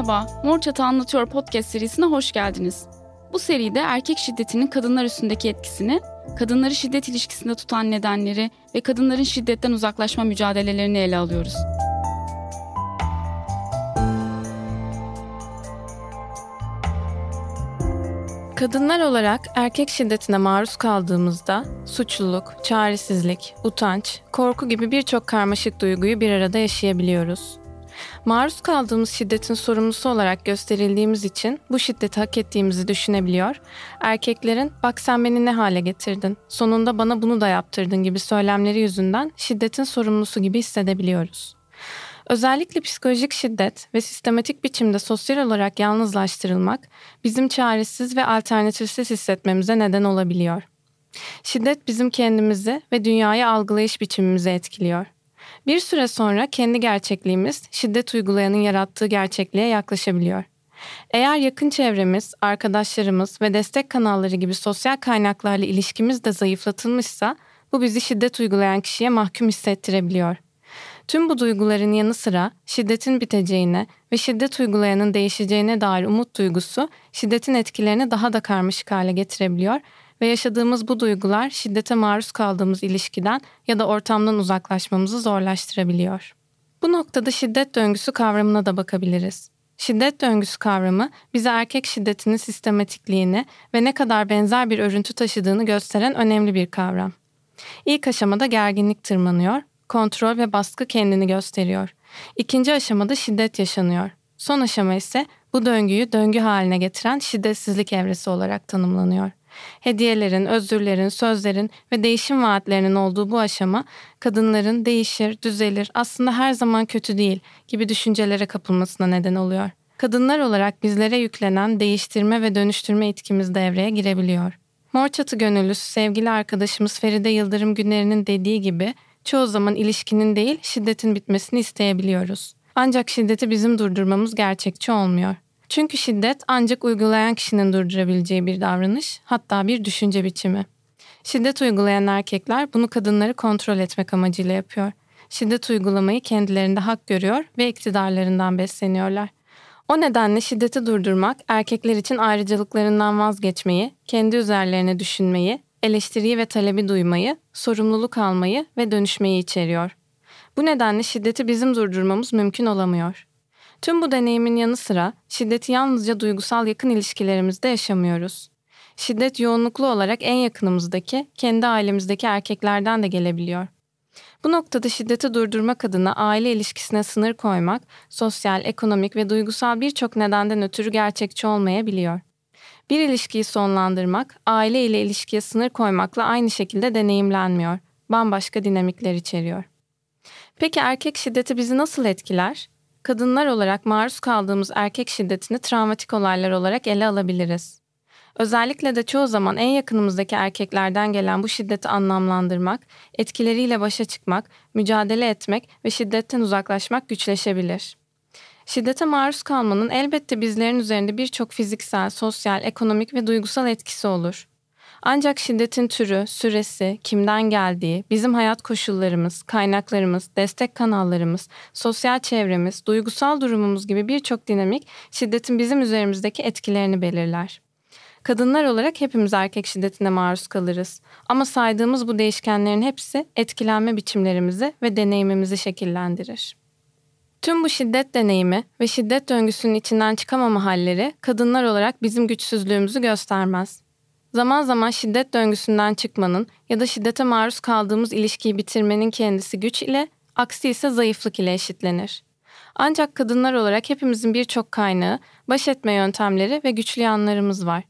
Merhaba, Mor Çatı Anlatıyor podcast serisine hoş geldiniz. Bu seride erkek şiddetinin kadınlar üstündeki etkisini, kadınları şiddet ilişkisinde tutan nedenleri ve kadınların şiddetten uzaklaşma mücadelelerini ele alıyoruz. Kadınlar olarak erkek şiddetine maruz kaldığımızda suçluluk, çaresizlik, utanç, korku gibi birçok karmaşık duyguyu bir arada yaşayabiliyoruz. Maruz kaldığımız şiddetin sorumlusu olarak gösterildiğimiz için bu şiddeti hak ettiğimizi düşünebiliyor. Erkeklerin bak sen beni ne hale getirdin, sonunda bana bunu da yaptırdın gibi söylemleri yüzünden şiddetin sorumlusu gibi hissedebiliyoruz. Özellikle psikolojik şiddet ve sistematik biçimde sosyal olarak yalnızlaştırılmak bizim çaresiz ve alternatifsiz hissetmemize neden olabiliyor. Şiddet bizim kendimizi ve dünyayı algılayış biçimimizi etkiliyor. Bir süre sonra kendi gerçekliğimiz şiddet uygulayanın yarattığı gerçekliğe yaklaşabiliyor. Eğer yakın çevremiz, arkadaşlarımız ve destek kanalları gibi sosyal kaynaklarla ilişkimiz de zayıflatılmışsa bu bizi şiddet uygulayan kişiye mahkum hissettirebiliyor. Tüm bu duyguların yanı sıra şiddetin biteceğine ve şiddet uygulayanın değişeceğine dair umut duygusu şiddetin etkilerini daha da karmaşık hale getirebiliyor ve yaşadığımız bu duygular şiddete maruz kaldığımız ilişkiden ya da ortamdan uzaklaşmamızı zorlaştırabiliyor. Bu noktada şiddet döngüsü kavramına da bakabiliriz. Şiddet döngüsü kavramı bize erkek şiddetinin sistematikliğini ve ne kadar benzer bir örüntü taşıdığını gösteren önemli bir kavram. İlk aşamada gerginlik tırmanıyor, kontrol ve baskı kendini gösteriyor. İkinci aşamada şiddet yaşanıyor. Son aşama ise bu döngüyü döngü haline getiren şiddetsizlik evresi olarak tanımlanıyor. Hediyelerin, özürlerin, sözlerin ve değişim vaatlerinin olduğu bu aşama kadınların değişir, düzelir, aslında her zaman kötü değil gibi düşüncelere kapılmasına neden oluyor. Kadınlar olarak bizlere yüklenen değiştirme ve dönüştürme etkimiz devreye girebiliyor. Mor çatı gönüllüsü sevgili arkadaşımız Feride Yıldırım Güneri'nin dediği gibi çoğu zaman ilişkinin değil şiddetin bitmesini isteyebiliyoruz. Ancak şiddeti bizim durdurmamız gerçekçi olmuyor. Çünkü şiddet ancak uygulayan kişinin durdurabileceği bir davranış, hatta bir düşünce biçimi. Şiddet uygulayan erkekler bunu kadınları kontrol etmek amacıyla yapıyor. Şiddet uygulamayı kendilerinde hak görüyor ve iktidarlarından besleniyorlar. O nedenle şiddeti durdurmak erkekler için ayrıcalıklarından vazgeçmeyi, kendi üzerlerine düşünmeyi, eleştiriyi ve talebi duymayı, sorumluluk almayı ve dönüşmeyi içeriyor. Bu nedenle şiddeti bizim durdurmamız mümkün olamıyor. Tüm bu deneyimin yanı sıra şiddeti yalnızca duygusal yakın ilişkilerimizde yaşamıyoruz. Şiddet yoğunluklu olarak en yakınımızdaki, kendi ailemizdeki erkeklerden de gelebiliyor. Bu noktada şiddeti durdurmak adına aile ilişkisine sınır koymak, sosyal, ekonomik ve duygusal birçok nedenden ötürü gerçekçi olmayabiliyor. Bir ilişkiyi sonlandırmak, aile ile ilişkiye sınır koymakla aynı şekilde deneyimlenmiyor. Bambaşka dinamikler içeriyor. Peki erkek şiddeti bizi nasıl etkiler? Kadınlar olarak maruz kaldığımız erkek şiddetini travmatik olaylar olarak ele alabiliriz. Özellikle de çoğu zaman en yakınımızdaki erkeklerden gelen bu şiddeti anlamlandırmak, etkileriyle başa çıkmak, mücadele etmek ve şiddetten uzaklaşmak güçleşebilir. Şiddete maruz kalmanın elbette bizlerin üzerinde birçok fiziksel, sosyal, ekonomik ve duygusal etkisi olur. Ancak şiddetin türü, süresi, kimden geldiği, bizim hayat koşullarımız, kaynaklarımız, destek kanallarımız, sosyal çevremiz, duygusal durumumuz gibi birçok dinamik şiddetin bizim üzerimizdeki etkilerini belirler. Kadınlar olarak hepimiz erkek şiddetine maruz kalırız. Ama saydığımız bu değişkenlerin hepsi etkilenme biçimlerimizi ve deneyimimizi şekillendirir. Tüm bu şiddet deneyimi ve şiddet döngüsünün içinden çıkamama halleri kadınlar olarak bizim güçsüzlüğümüzü göstermez. Zaman zaman şiddet döngüsünden çıkmanın ya da şiddete maruz kaldığımız ilişkiyi bitirmenin kendisi güç ile, aksi ise zayıflık ile eşitlenir. Ancak kadınlar olarak hepimizin birçok kaynağı, baş etme yöntemleri ve güçlü yanlarımız var.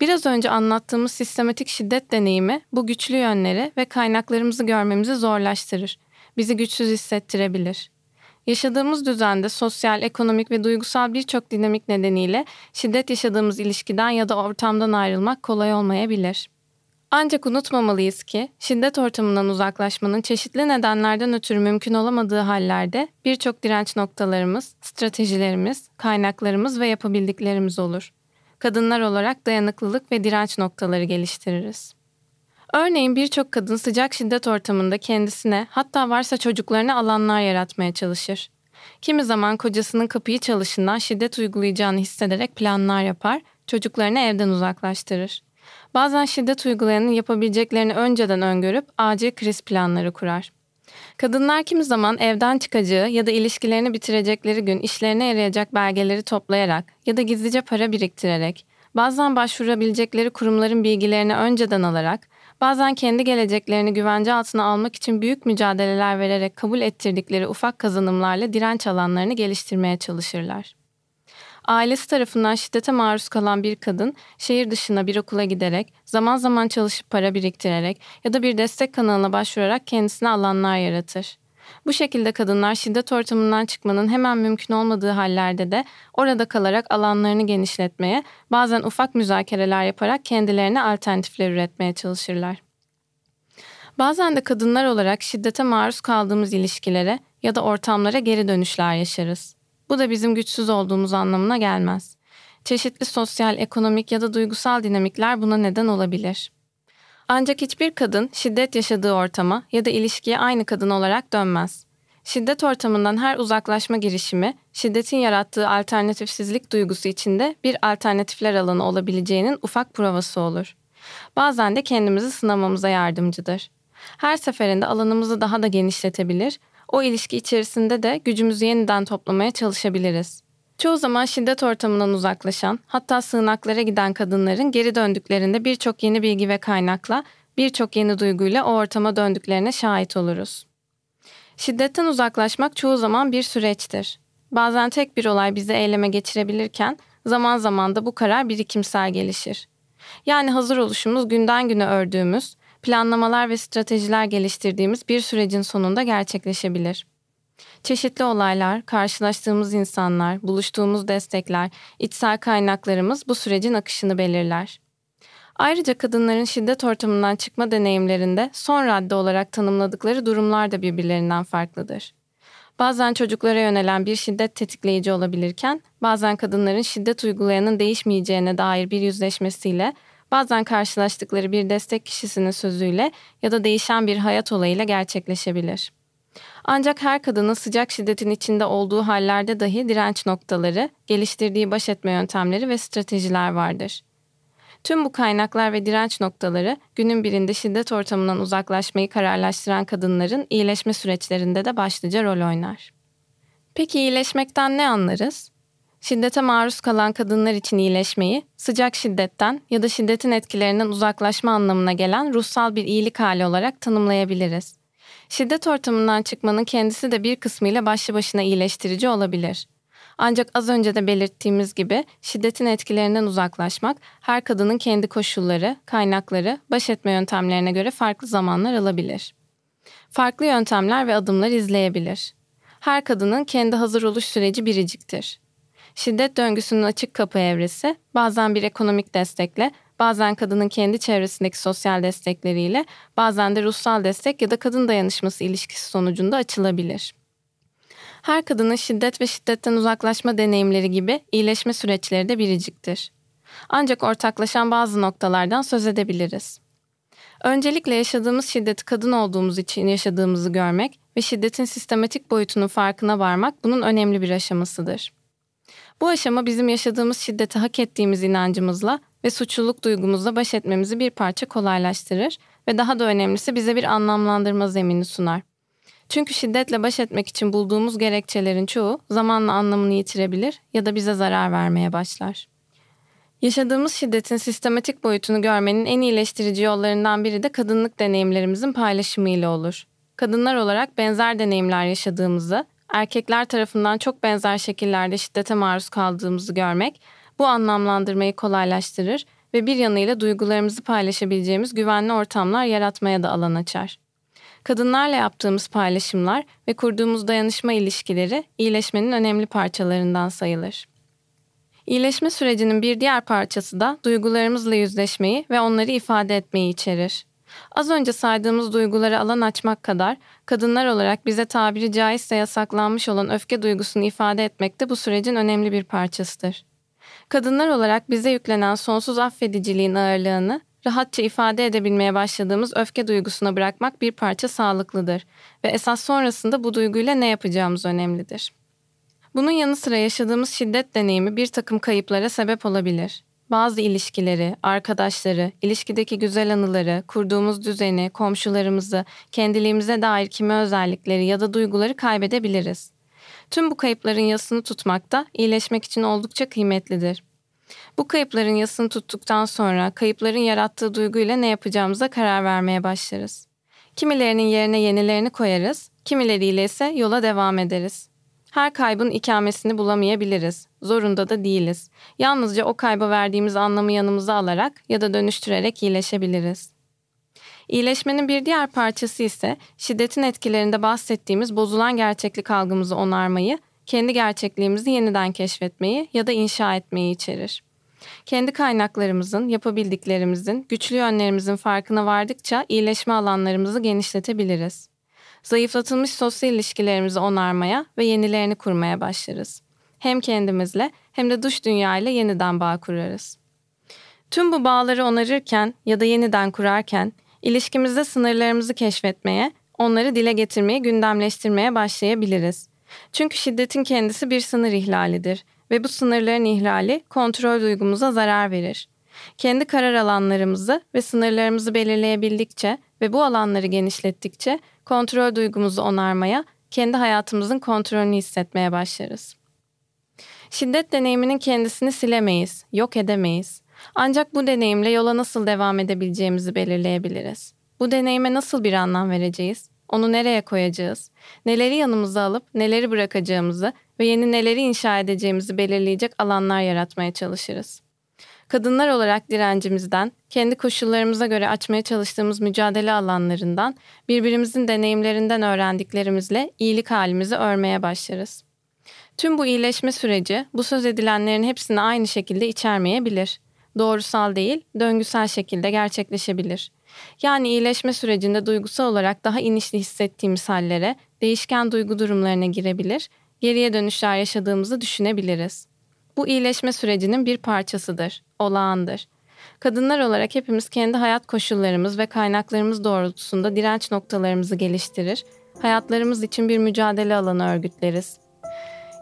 Biraz önce anlattığımız sistematik şiddet deneyimi bu güçlü yönleri ve kaynaklarımızı görmemizi zorlaştırır. Bizi güçsüz hissettirebilir. Yaşadığımız düzende sosyal, ekonomik ve duygusal birçok dinamik nedeniyle şiddet yaşadığımız ilişkiden ya da ortamdan ayrılmak kolay olmayabilir. Ancak unutmamalıyız ki şiddet ortamından uzaklaşmanın çeşitli nedenlerden ötürü mümkün olamadığı hallerde birçok direnç noktalarımız, stratejilerimiz, kaynaklarımız ve yapabildiklerimiz olur. Kadınlar olarak dayanıklılık ve direnç noktaları geliştiririz. Örneğin birçok kadın sıcak şiddet ortamında kendisine hatta varsa çocuklarına alanlar yaratmaya çalışır. Kimi zaman kocasının kapıyı çalışından şiddet uygulayacağını hissederek planlar yapar, çocuklarını evden uzaklaştırır. Bazen şiddet uygulayanın yapabileceklerini önceden öngörüp acil kriz planları kurar. Kadınlar kimi zaman evden çıkacağı ya da ilişkilerini bitirecekleri gün işlerine yarayacak belgeleri toplayarak ya da gizlice para biriktirerek, bazen başvurabilecekleri kurumların bilgilerini önceden alarak, bazen kendi geleceklerini güvence altına almak için büyük mücadeleler vererek kabul ettirdikleri ufak kazanımlarla direnç alanlarını geliştirmeye çalışırlar. Ailesi tarafından şiddete maruz kalan bir kadın şehir dışına bir okula giderek, zaman zaman çalışıp para biriktirerek ya da bir destek kanalına başvurarak kendisine alanlar yaratır. Bu şekilde kadınlar şiddet ortamından çıkmanın hemen mümkün olmadığı hallerde de orada kalarak alanlarını genişletmeye, bazen ufak müzakereler yaparak kendilerine alternatifler üretmeye çalışırlar. Bazen de kadınlar olarak şiddete maruz kaldığımız ilişkilere ya da ortamlara geri dönüşler yaşarız. Bu da bizim güçsüz olduğumuz anlamına gelmez. Çeşitli sosyal, ekonomik ya da duygusal dinamikler buna neden olabilir. Ancak hiçbir kadın şiddet yaşadığı ortama ya da ilişkiye aynı kadın olarak dönmez. Şiddet ortamından her uzaklaşma girişimi, şiddetin yarattığı alternatifsizlik duygusu içinde bir alternatifler alanı olabileceğinin ufak provası olur. Bazen de kendimizi sınamamıza yardımcıdır. Her seferinde alanımızı daha da genişletebilir o ilişki içerisinde de gücümüzü yeniden toplamaya çalışabiliriz. Çoğu zaman şiddet ortamından uzaklaşan, hatta sığınaklara giden kadınların geri döndüklerinde birçok yeni bilgi ve kaynakla, birçok yeni duyguyla o ortama döndüklerine şahit oluruz. Şiddetten uzaklaşmak çoğu zaman bir süreçtir. Bazen tek bir olay bizi eyleme geçirebilirken, zaman zaman da bu karar birikimsel gelişir. Yani hazır oluşumuz günden güne ördüğümüz, planlamalar ve stratejiler geliştirdiğimiz bir sürecin sonunda gerçekleşebilir. Çeşitli olaylar, karşılaştığımız insanlar, buluştuğumuz destekler, içsel kaynaklarımız bu sürecin akışını belirler. Ayrıca kadınların şiddet ortamından çıkma deneyimlerinde son radde olarak tanımladıkları durumlar da birbirlerinden farklıdır. Bazen çocuklara yönelen bir şiddet tetikleyici olabilirken, bazen kadınların şiddet uygulayanın değişmeyeceğine dair bir yüzleşmesiyle bazen karşılaştıkları bir destek kişisinin sözüyle ya da değişen bir hayat olayıyla gerçekleşebilir. Ancak her kadının sıcak şiddetin içinde olduğu hallerde dahi direnç noktaları, geliştirdiği baş etme yöntemleri ve stratejiler vardır. Tüm bu kaynaklar ve direnç noktaları günün birinde şiddet ortamından uzaklaşmayı kararlaştıran kadınların iyileşme süreçlerinde de başlıca rol oynar. Peki iyileşmekten ne anlarız? şiddete maruz kalan kadınlar için iyileşmeyi, sıcak şiddetten ya da şiddetin etkilerinden uzaklaşma anlamına gelen ruhsal bir iyilik hali olarak tanımlayabiliriz. Şiddet ortamından çıkmanın kendisi de bir kısmıyla başlı başına iyileştirici olabilir. Ancak az önce de belirttiğimiz gibi şiddetin etkilerinden uzaklaşmak her kadının kendi koşulları, kaynakları, baş etme yöntemlerine göre farklı zamanlar alabilir. Farklı yöntemler ve adımlar izleyebilir. Her kadının kendi hazır oluş süreci biriciktir. Şiddet döngüsünün açık kapı evresi bazen bir ekonomik destekle, bazen kadının kendi çevresindeki sosyal destekleriyle, bazen de ruhsal destek ya da kadın dayanışması ilişkisi sonucunda açılabilir. Her kadının şiddet ve şiddetten uzaklaşma deneyimleri gibi iyileşme süreçleri de biriciktir. Ancak ortaklaşan bazı noktalardan söz edebiliriz. Öncelikle yaşadığımız şiddeti kadın olduğumuz için yaşadığımızı görmek ve şiddetin sistematik boyutunun farkına varmak bunun önemli bir aşamasıdır. Bu aşama bizim yaşadığımız şiddeti hak ettiğimiz inancımızla ve suçluluk duygumuzla baş etmemizi bir parça kolaylaştırır ve daha da önemlisi bize bir anlamlandırma zemini sunar. Çünkü şiddetle baş etmek için bulduğumuz gerekçelerin çoğu zamanla anlamını yitirebilir ya da bize zarar vermeye başlar. Yaşadığımız şiddetin sistematik boyutunu görmenin en iyileştirici yollarından biri de kadınlık deneyimlerimizin paylaşımıyla olur. Kadınlar olarak benzer deneyimler yaşadığımızı erkekler tarafından çok benzer şekillerde şiddete maruz kaldığımızı görmek bu anlamlandırmayı kolaylaştırır ve bir yanıyla duygularımızı paylaşabileceğimiz güvenli ortamlar yaratmaya da alan açar. Kadınlarla yaptığımız paylaşımlar ve kurduğumuz dayanışma ilişkileri iyileşmenin önemli parçalarından sayılır. İyileşme sürecinin bir diğer parçası da duygularımızla yüzleşmeyi ve onları ifade etmeyi içerir. Az önce saydığımız duygulara alan açmak kadar kadınlar olarak bize tabiri caizse yasaklanmış olan öfke duygusunu ifade etmek de bu sürecin önemli bir parçasıdır. Kadınlar olarak bize yüklenen sonsuz affediciliğin ağırlığını rahatça ifade edebilmeye başladığımız öfke duygusuna bırakmak bir parça sağlıklıdır ve esas sonrasında bu duyguyla ne yapacağımız önemlidir. Bunun yanı sıra yaşadığımız şiddet deneyimi bir takım kayıplara sebep olabilir. Bazı ilişkileri, arkadaşları, ilişkideki güzel anıları, kurduğumuz düzeni, komşularımızı, kendiliğimize dair kimi özellikleri ya da duyguları kaybedebiliriz. Tüm bu kayıpların yasını tutmak da iyileşmek için oldukça kıymetlidir. Bu kayıpların yasını tuttuktan sonra kayıpların yarattığı duyguyla ne yapacağımıza karar vermeye başlarız. Kimilerinin yerine yenilerini koyarız, kimileriyle ise yola devam ederiz. Her kaybın ikamesini bulamayabiliriz. Zorunda da değiliz. Yalnızca o kayba verdiğimiz anlamı yanımıza alarak ya da dönüştürerek iyileşebiliriz. İyileşmenin bir diğer parçası ise şiddetin etkilerinde bahsettiğimiz bozulan gerçeklik algımızı onarmayı, kendi gerçekliğimizi yeniden keşfetmeyi ya da inşa etmeyi içerir. Kendi kaynaklarımızın, yapabildiklerimizin, güçlü yönlerimizin farkına vardıkça iyileşme alanlarımızı genişletebiliriz. Zayıflatılmış sosyal ilişkilerimizi onarmaya ve yenilerini kurmaya başlarız. Hem kendimizle hem de dış dünyayla yeniden bağ kurarız. Tüm bu bağları onarırken ya da yeniden kurarken ilişkimizde sınırlarımızı keşfetmeye, onları dile getirmeye, gündemleştirmeye başlayabiliriz. Çünkü şiddetin kendisi bir sınır ihlalidir ve bu sınırların ihlali kontrol duygumuza zarar verir. Kendi karar alanlarımızı ve sınırlarımızı belirleyebildikçe ve bu alanları genişlettikçe kontrol duygumuzu onarmaya, kendi hayatımızın kontrolünü hissetmeye başlarız. Şiddet deneyiminin kendisini silemeyiz, yok edemeyiz. Ancak bu deneyimle yola nasıl devam edebileceğimizi belirleyebiliriz. Bu deneyime nasıl bir anlam vereceğiz? Onu nereye koyacağız? Neleri yanımıza alıp neleri bırakacağımızı ve yeni neleri inşa edeceğimizi belirleyecek alanlar yaratmaya çalışırız. Kadınlar olarak direncimizden, kendi koşullarımıza göre açmaya çalıştığımız mücadele alanlarından, birbirimizin deneyimlerinden öğrendiklerimizle iyilik halimizi örmeye başlarız. Tüm bu iyileşme süreci bu söz edilenlerin hepsini aynı şekilde içermeyebilir. Doğrusal değil, döngüsel şekilde gerçekleşebilir. Yani iyileşme sürecinde duygusal olarak daha inişli hissettiğimiz hallere, değişken duygu durumlarına girebilir, geriye dönüşler yaşadığımızı düşünebiliriz. Bu iyileşme sürecinin bir parçasıdır, olağandır. Kadınlar olarak hepimiz kendi hayat koşullarımız ve kaynaklarımız doğrultusunda direnç noktalarımızı geliştirir, hayatlarımız için bir mücadele alanı örgütleriz.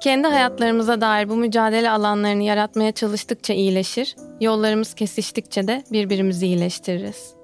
Kendi hayatlarımıza dair bu mücadele alanlarını yaratmaya çalıştıkça iyileşir, yollarımız kesiştikçe de birbirimizi iyileştiririz.